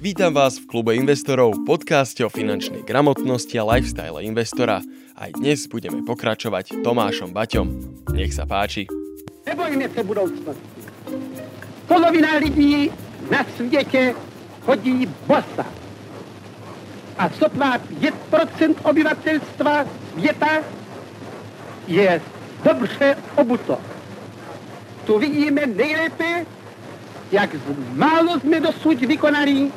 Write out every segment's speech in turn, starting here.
Vítam vás v klube investorov, podcaste o finančnej gramotnosti a lifestyle investora. Aj dnes budeme pokračovať Tomášom Baťom. Nech sa páči. Nebojme se budoucnosti. Polovina lidí na světě chodí bosa. A sotva 5% obyvatelstva světa je dobře obuto. Tu vidíme nejlépe, jak málo jsme dosud vykonali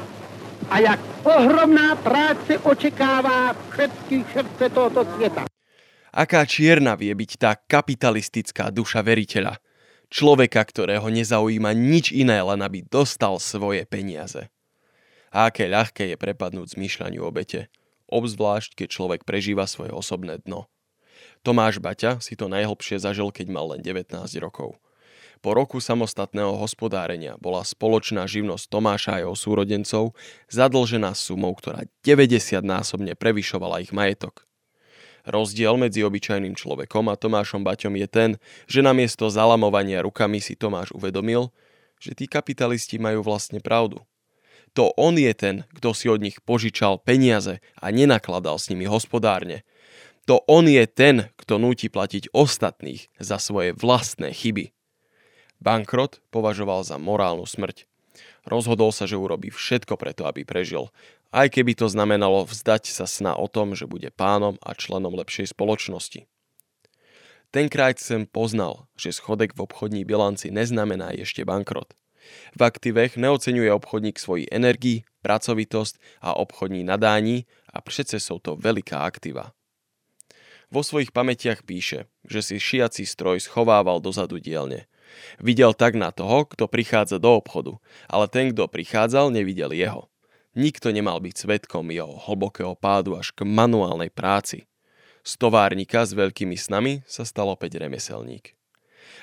a jak ohromná práce očekává všetkých srdce tohoto sveta. Aká čierna vie byť tá kapitalistická duša veriteľa. Človeka, ktorého nezaujíma nič iné, len aby dostal svoje peniaze. A aké ľahké je prepadnúť zmýšľaniu obete, obzvlášť keď človek prežíva svoje osobné dno. Tomáš Baťa si to najhlbšie zažil, keď mal len 19 rokov. Po roku samostatného hospodárenia bola spoločná živnosť Tomáša a jeho súrodencov zadlžená sumou, ktorá 90-násobne prevyšovala ich majetok. Rozdiel medzi obyčajným človekom a Tomášom Baťom je ten, že namiesto zalamovania rukami si Tomáš uvedomil, že tí kapitalisti majú vlastne pravdu. To on je ten, kto si od nich požičal peniaze a nenakladal s nimi hospodárne. To on je ten, kto núti platiť ostatných za svoje vlastné chyby. Bankrot považoval za morálnu smrť. Rozhodol sa, že urobí všetko preto, aby prežil, aj keby to znamenalo vzdať sa sna o tom, že bude pánom a členom lepšej spoločnosti. Tenkrát sem poznal, že schodek v obchodní bilanci neznamená ešte bankrot. V aktivech neocenuje obchodník svoji energii, pracovitosť a obchodní nadání a přece sú to veľká aktiva. Vo svojich pamätiach píše, že si šiaci stroj schovával dozadu dielne – Videl tak na toho, kto prichádza do obchodu, ale ten, kto prichádzal, nevidel jeho. Nikto nemal byť svetkom jeho hlbokého pádu až k manuálnej práci. Z továrnika s veľkými snami sa stal opäť remeselník.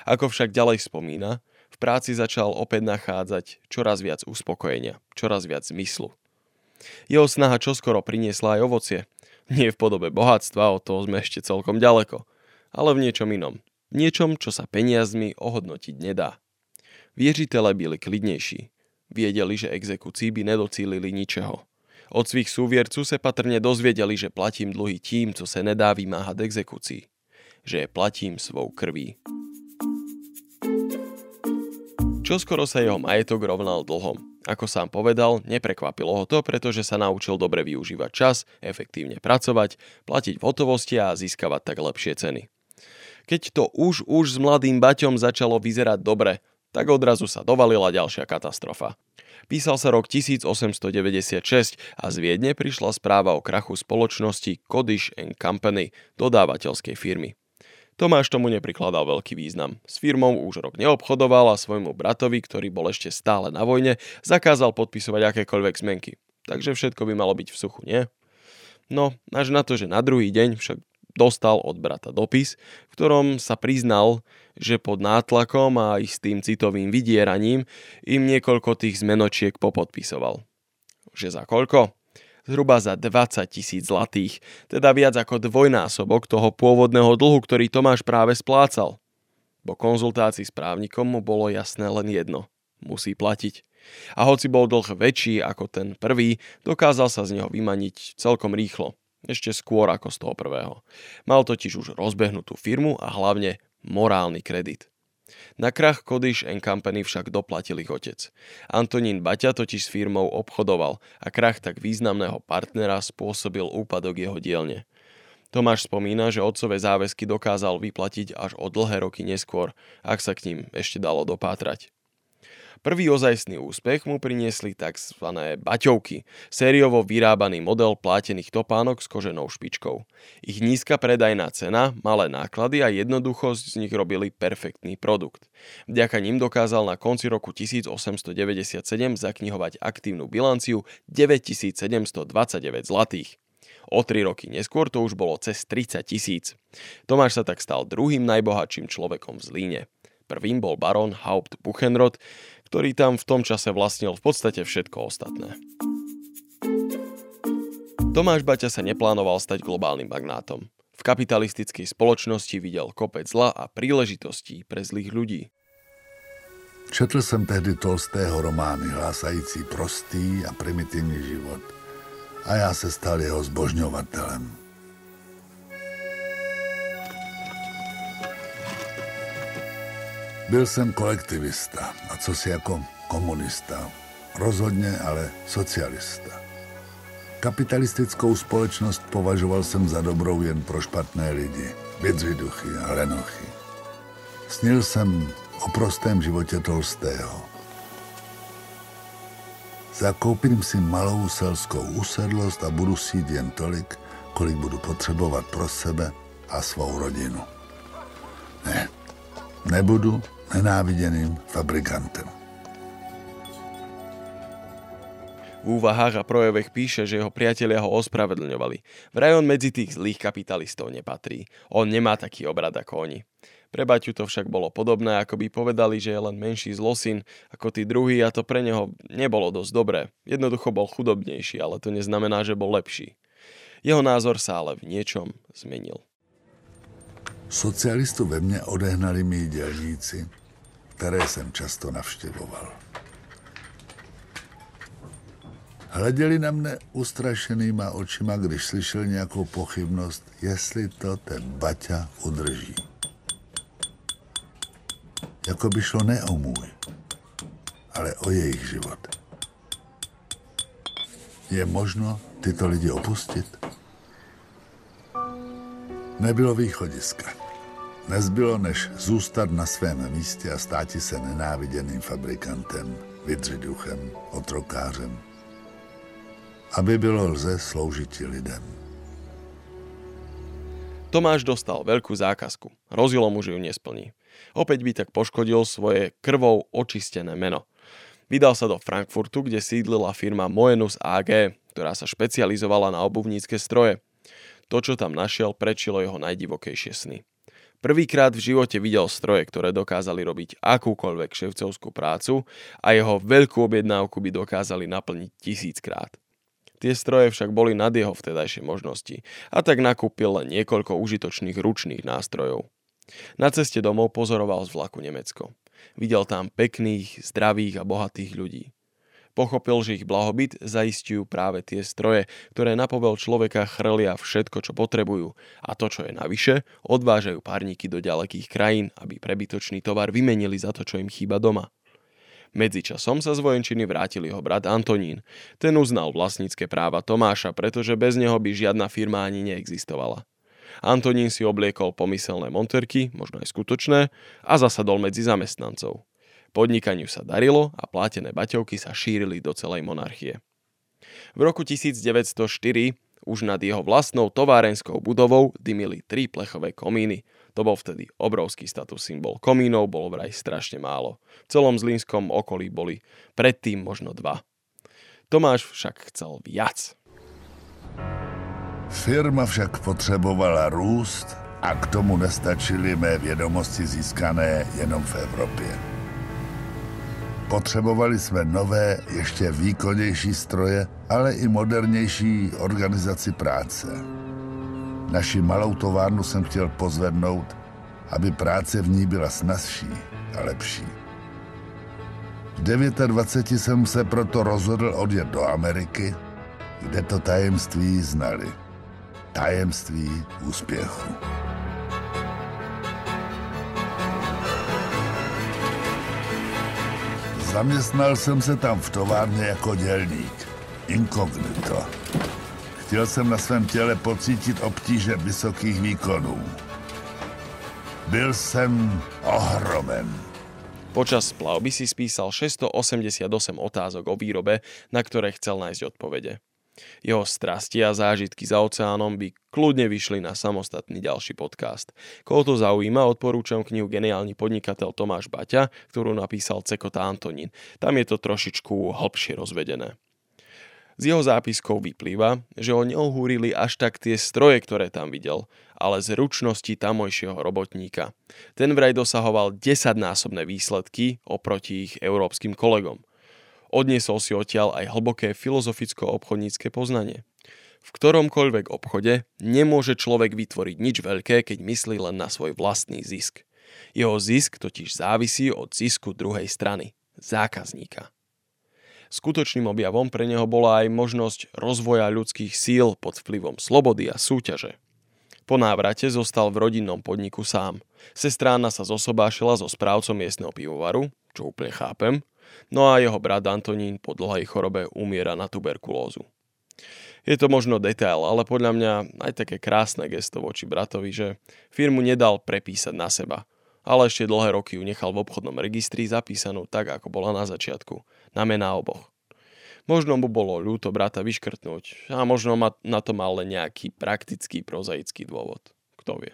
Ako však ďalej spomína, v práci začal opäť nachádzať čoraz viac uspokojenia, čoraz viac zmyslu. Jeho snaha čoskoro priniesla aj ovocie. Nie v podobe bohatstva, od toho sme ešte celkom ďaleko, ale v niečom inom niečom, čo sa peniazmi ohodnotiť nedá. Vieriteľe byli klidnejší. Viedeli, že exekúcii by nedocílili ničeho. Od svých súviercu sa patrne dozviedeli, že platím dlhy tým, co sa nedá vymáhať exekúcii. Že je platím svou krví. Čoskoro sa jeho majetok rovnal dlhom. Ako sám povedal, neprekvapilo ho to, pretože sa naučil dobre využívať čas, efektívne pracovať, platiť v hotovosti a získavať tak lepšie ceny. Keď to už už s mladým Baťom začalo vyzerať dobre, tak odrazu sa dovalila ďalšia katastrofa. Písal sa rok 1896 a z Viedne prišla správa o krachu spoločnosti Kodish Company, dodávateľskej firmy. Tomáš tomu neprikladal veľký význam. S firmou už rok neobchodoval a svojmu bratovi, ktorý bol ešte stále na vojne, zakázal podpisovať akékoľvek zmenky. Takže všetko by malo byť v suchu, nie? No, až na to, že na druhý deň však dostal od brata dopis, v ktorom sa priznal, že pod nátlakom a istým citovým vydieraním im niekoľko tých zmenočiek popodpisoval. Že za koľko? Zhruba za 20 tisíc zlatých, teda viac ako dvojnásobok toho pôvodného dlhu, ktorý Tomáš práve splácal. Po konzultácii s právnikom mu bolo jasné len jedno. Musí platiť. A hoci bol dlh väčší ako ten prvý, dokázal sa z neho vymaniť celkom rýchlo. Ešte skôr ako z toho prvého. Mal totiž už rozbehnutú firmu a hlavne morálny kredit. Na krach Kodish Company však doplatil ich otec. Antonín Baťa totiž s firmou obchodoval a krach tak významného partnera spôsobil úpadok jeho dielne. Tomáš spomína, že otcové záväzky dokázal vyplatiť až o dlhé roky neskôr, ak sa k ním ešte dalo dopátrať. Prvý ozajstný úspech mu priniesli tzv. baťovky, sériovo vyrábaný model plátených topánok s koženou špičkou. Ich nízka predajná cena, malé náklady a jednoduchosť z nich robili perfektný produkt. Vďaka nim dokázal na konci roku 1897 zaknihovať aktívnu bilanciu 9729 zlatých. O tri roky neskôr to už bolo cez 30 tisíc. Tomáš sa tak stal druhým najbohatším človekom v Zlíne. Prvým bol baron Haupt Buchenrod, ktorý tam v tom čase vlastnil v podstate všetko ostatné. Tomáš Baťa sa neplánoval stať globálnym magnátom. V kapitalistickej spoločnosti videl kopec zla a príležitostí pre zlých ľudí. Četl jsem tehdy Tolstého romány hlásající prostý a primitivní život a já se stal jeho zbožňovatelem. Byl jsem kolektivista a co si jako komunista. Rozhodně ale socialista. Kapitalistickou společnost považoval jsem za dobrou jen pro špatné lidi, vědřiduchy a lenochy. Snil jsem o prostém životě Tolstého. Zakoupím si malou selskou usedlost a budu sít jen tolik, kolik budu potřebovat pro sebe a svou rodinu. Ne, nebudu nenáviděným fabrikantem. V úvahách a projevech píše, že jeho priatelia ho ospravedlňovali. Vraj on medzi tých zlých kapitalistov nepatrí. On nemá taký obrad ako oni. Pre Baťu to však bolo podobné, ako by povedali, že je len menší zlosin ako tí druhí a to pre neho nebolo dosť dobré. Jednoducho bol chudobnejší, ale to neznamená, že bol lepší. Jeho názor sa ale v niečom zmenil. Socialistu ve mne odehnali mý dělníci, které jsem často navštěvoval. Hleděli na mne ustrašenýma očima, když slyšel nějakou pochybnost, jestli to ten Baťa udrží. Jako by šlo ne o můj, ale o jejich život. Je možno tyto lidi opustit? Nebylo východiska. Nezbylo, než zůstat na svém místě a státi se nenáviděným fabrikantem, vydřiduchem, otrokářem, aby bylo lze sloužit lidem. Tomáš dostal veľkú zákazku. Rozilo mu, že ju nesplní. Opäť by tak poškodil svoje krvou očistené meno. Vydal sa do Frankfurtu, kde sídlila firma Moenus AG, ktorá sa špecializovala na obuvnícke stroje. To, čo tam našiel, prečilo jeho najdivokejšie sny. Prvýkrát v živote videl stroje, ktoré dokázali robiť akúkoľvek ševcovskú prácu a jeho veľkú objednávku by dokázali naplniť tisíckrát. Tie stroje však boli nad jeho vtedajšie možnosti a tak nakúpil len niekoľko užitočných ručných nástrojov. Na ceste domov pozoroval z vlaku Nemecko. Videl tam pekných, zdravých a bohatých ľudí. Pochopil, že ich blahobyt zaistujú práve tie stroje, ktoré na povel človeka chrlia všetko, čo potrebujú a to, čo je navyše, odvážajú párniky do ďalekých krajín, aby prebytočný tovar vymenili za to, čo im chýba doma. Medzičasom sa z vojenčiny vrátil jeho brat Antonín. Ten uznal vlastnícke práva Tomáša, pretože bez neho by žiadna firma ani neexistovala. Antonín si obliekol pomyselné monterky, možno aj skutočné, a zasadol medzi zamestnancov. Podnikaniu sa darilo a plátené baťovky sa šírili do celej monarchie. V roku 1904 už nad jeho vlastnou továrenskou budovou dymili tri plechové komíny – to bol vtedy obrovský status symbol. Komínov bolo vraj strašne málo. V celom Zlínskom okolí boli predtým možno dva. Tomáš však chcel viac. Firma však potřebovala růst a k tomu nestačily mé vědomosti získané jenom v Evropě. Potřebovali jsme nové, ještě výkonnější stroje, ale i modernější organizaci práce. Naši malou továrnu jsem chtěl pozvednout, aby práce v ní byla snazší a lepší. V 29 jsem se proto rozhodl odjet do Ameriky, kde to tajemství znali. Tajemství úspěchu. Zaměstnal jsem se tam v továrně jako dělník. Inkognito. Chtěl jsem na svém těle pocítit obtíže vysokých výkonů. Byl jsem ohromen. Počas plavby si spísal 688 otázok o výrobe, na ktoré chcel nájsť odpovede. Jeho strasti a zážitky za oceánom by kľudne vyšli na samostatný ďalší podcast. Koho to zaujíma, odporúčam knihu Geniálny podnikateľ Tomáš Baťa, ktorú napísal Cekota Antonín. Tam je to trošičku hlbšie rozvedené. Z jeho zápiskov vyplýva, že ho neohúrili až tak tie stroje, ktoré tam videl, ale z ručnosti tamojšieho robotníka. Ten vraj dosahoval 10-násobné výsledky oproti ich európskym kolegom. Odniesol si odtiaľ aj hlboké filozoficko-obchodnícke poznanie. V ktoromkoľvek obchode nemôže človek vytvoriť nič veľké, keď myslí len na svoj vlastný zisk. Jeho zisk totiž závisí od zisku druhej strany, zákazníka. Skutočným objavom pre neho bola aj možnosť rozvoja ľudských síl pod vplyvom slobody a súťaže. Po návrate zostal v rodinnom podniku sám. Sestrána sa zosobášila so správcom miestneho pivovaru, čo úplne chápem, no a jeho brat Antonín po dlhej chorobe umiera na tuberkulózu. Je to možno detail, ale podľa mňa aj také krásne gesto voči bratovi, že firmu nedal prepísať na seba, ale ešte dlhé roky ju nechal v obchodnom registri zapísanú tak, ako bola na začiatku, na mená oboch. Možno mu bolo ľúto brata vyškrtnúť a možno ma na to mal len nejaký praktický prozaický dôvod. Kto vie.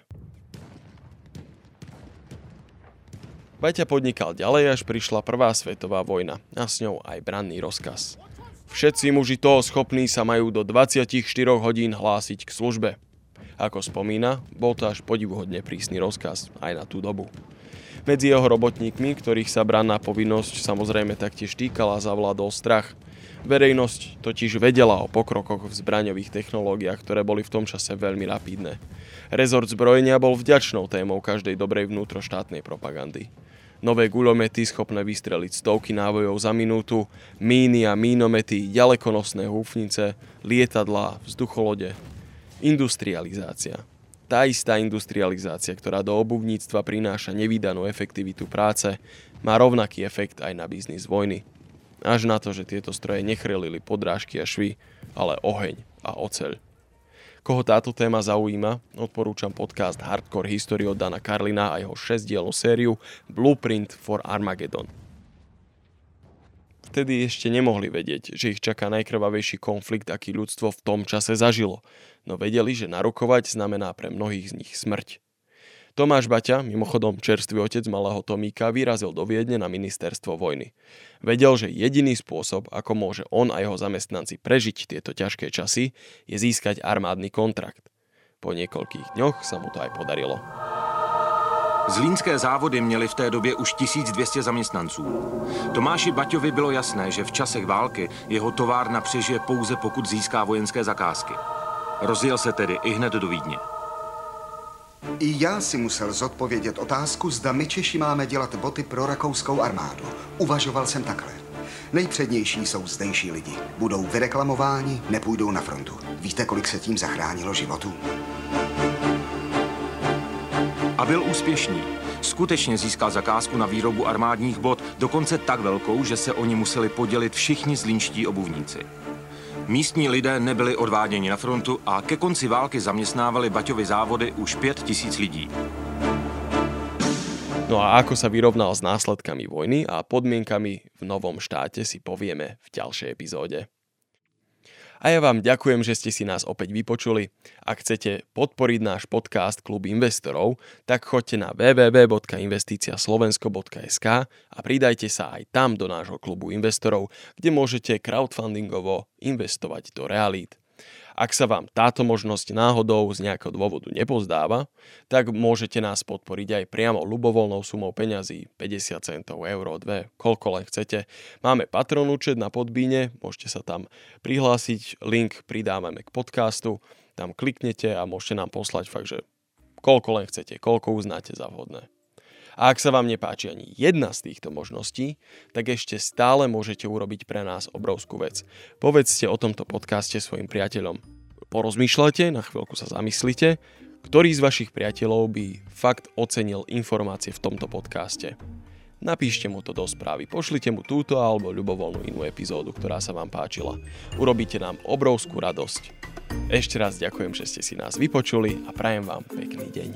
Baťa podnikal ďalej, až prišla prvá svetová vojna a s ňou aj branný rozkaz. Všetci muži toho schopní sa majú do 24 hodín hlásiť k službe. Ako spomína, bol to až podivuhodne prísny rozkaz aj na tú dobu. Medzi jeho robotníkmi, ktorých sa branná povinnosť samozrejme taktiež týkala, zavládol strach – Verejnosť totiž vedela o pokrokoch v zbraňových technológiách, ktoré boli v tom čase veľmi rapidné. Rezort zbrojenia bol vďačnou témou každej dobrej vnútroštátnej propagandy. Nové guľomety schopné vystreliť stovky návojov za minútu, míny a mínomety, ďalekonosné húfnice, lietadlá, vzducholode. Industrializácia. Tá istá industrializácia, ktorá do obuvníctva prináša nevydanú efektivitu práce, má rovnaký efekt aj na biznis vojny. Až na to, že tieto stroje nechrelili podrážky a švy, ale oheň a oceľ. Koho táto téma zaujíma, odporúčam podcast Hardcore History od Dana Karlina a jeho 6 sériu Blueprint for Armageddon. Vtedy ešte nemohli vedieť, že ich čaká najkrvavejší konflikt, aký ľudstvo v tom čase zažilo, no vedeli, že narukovať znamená pre mnohých z nich smrť. Tomáš Baťa, mimochodom čerstvý otec malého Tomíka, vyrazil do Viedne na ministerstvo vojny. Vedel, že jediný spôsob, ako môže on a jeho zamestnanci prežiť tieto ťažké časy, je získať armádny kontrakt. Po niekoľkých dňoch sa mu to aj podarilo. Zlínské závody měly v té době už 1200 zaměstnanců. Tomáši Baťovi bylo jasné, že v časech války jeho továrna přežije pouze pokud získá vojenské zakázky. Rozjel se tedy i hned do Vídně. I já si musel zodpovědět otázku, zda my Češi máme dělat boty pro rakouskou armádu. Uvažoval jsem takhle. Nejpřednější jsou zdejší lidi. Budou vyreklamováni, nepůjdou na frontu. Víte, kolik se tím zachránilo životů? A byl úspěšný. Skutečně získal zakázku na výrobu armádních bot, dokonce tak velkou, že se o ní museli podělit všichni zlínští obuvníci. Místní lidé nebyli odváděni na frontu a ke konci války zaměstnávali Baťovi závody už 5 tisíc lidí. No a ako sa vyrovnal s následkami vojny a podmienkami v novom štáte si povieme v ďalšej epizóde. A ja vám ďakujem, že ste si nás opäť vypočuli. Ak chcete podporiť náš podcast Klub investorov, tak choďte na www.investiciaslovensko.sk a pridajte sa aj tam do nášho klubu investorov, kde môžete crowdfundingovo investovať do realít. Ak sa vám táto možnosť náhodou z nejakého dôvodu nepozdáva, tak môžete nás podporiť aj priamo ľubovoľnou sumou peňazí 50 centov, euro, 2, koľko len chcete. Máme Patron účet na Podbíne, môžete sa tam prihlásiť, link pridávame k podcastu, tam kliknete a môžete nám poslať fakt, že koľko len chcete, koľko uznáte za vhodné. A ak sa vám nepáči ani jedna z týchto možností, tak ešte stále môžete urobiť pre nás obrovskú vec. Povedzte o tomto podcaste svojim priateľom. Porozmýšľajte, na chvíľku sa zamyslite, ktorý z vašich priateľov by fakt ocenil informácie v tomto podcaste. Napíšte mu to do správy, pošlite mu túto alebo ľubovoľnú inú epizódu, ktorá sa vám páčila. Urobíte nám obrovskú radosť. Ešte raz ďakujem, že ste si nás vypočuli a prajem vám pekný deň.